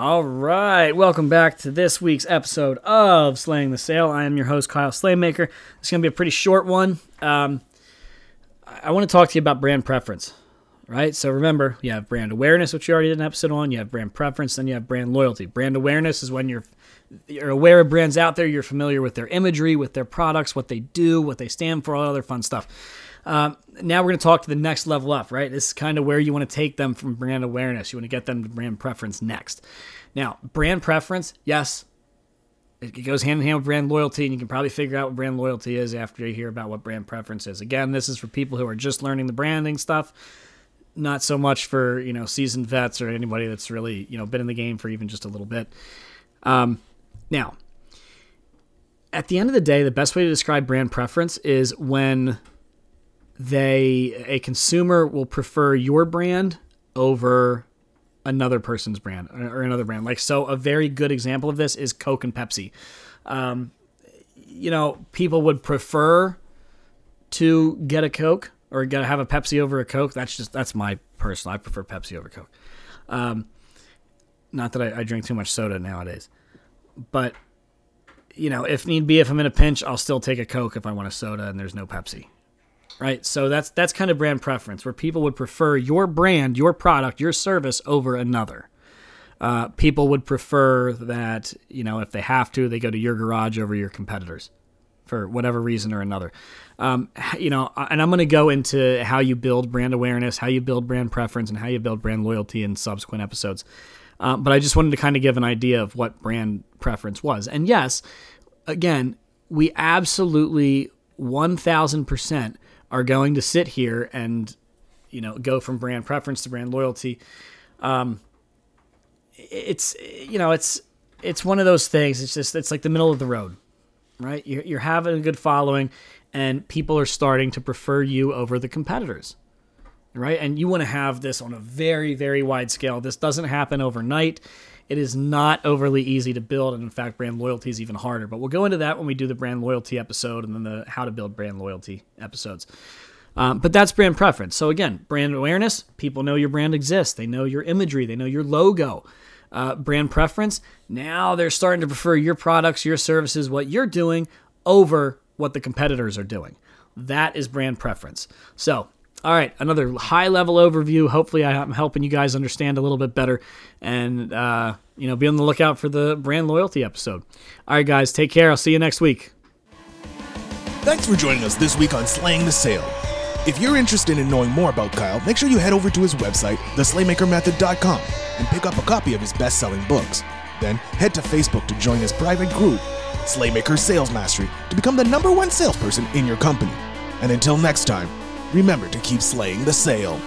All right, welcome back to this week's episode of Slaying the Sale. I am your host, Kyle Slaymaker. It's going to be a pretty short one. Um, I want to talk to you about brand preference, right? So remember, you have brand awareness, which you already did an episode on. You have brand preference, then you have brand loyalty. Brand awareness is when you're you're aware of brands out there, you're familiar with their imagery, with their products, what they do, what they stand for, all other fun stuff. Um, now we're going to talk to the next level up, right? This is kind of where you want to take them from brand awareness. You want to get them to brand preference next. Now, brand preference, yes, it goes hand in hand with brand loyalty, and you can probably figure out what brand loyalty is after you hear about what brand preference is. Again, this is for people who are just learning the branding stuff, not so much for you know seasoned vets or anybody that's really you know been in the game for even just a little bit. Um, now, at the end of the day, the best way to describe brand preference is when they a consumer will prefer your brand over another person's brand or another brand. Like so, a very good example of this is Coke and Pepsi. Um, you know, people would prefer to get a Coke or get have a Pepsi over a Coke. That's just that's my personal. I prefer Pepsi over Coke. Um, not that I, I drink too much soda nowadays, but you know, if need be, if I'm in a pinch, I'll still take a Coke if I want a soda and there's no Pepsi right? So that's that's kind of brand preference, where people would prefer your brand, your product, your service over another. Uh, people would prefer that you know if they have to, they go to your garage over your competitors for whatever reason or another. Um, you know, and I'm going to go into how you build brand awareness, how you build brand preference, and how you build brand loyalty in subsequent episodes. Uh, but I just wanted to kind of give an idea of what brand preference was. And yes, again, we absolutely 1000% are going to sit here and you know go from brand preference to brand loyalty. Um it's you know it's it's one of those things. It's just it's like the middle of the road right? You're, you're having a good following and people are starting to prefer you over the competitors right? And you want to have this on a very very wide scale. This doesn't happen overnight it is not overly easy to build and in fact brand loyalty is even harder. But we'll go into that when we do the brand loyalty episode and then the how to build brand loyalty episodes. Um, but that's brand preference. So again brand awareness people know your brand exists. They know your imagery. They know your logo. Uh, brand preference now they're starting to prefer your products your services what you're doing over what the competitors are doing. That is brand preference. So all right, another high level overview. Hopefully, I'm helping you guys understand a little bit better, and uh, you know, be on the lookout for the brand loyalty episode. All right, guys, take care. I'll see you next week. Thanks for joining us this week on Slaying the Sale. If you're interested in knowing more about Kyle, make sure you head over to his website, theslaymakermethod.com, and pick up a copy of his best-selling books. Then head to Facebook to join his private group, Slaymaker Sales Mastery, to become the number one salesperson in your company. And until next time, remember to keep slaying the sale.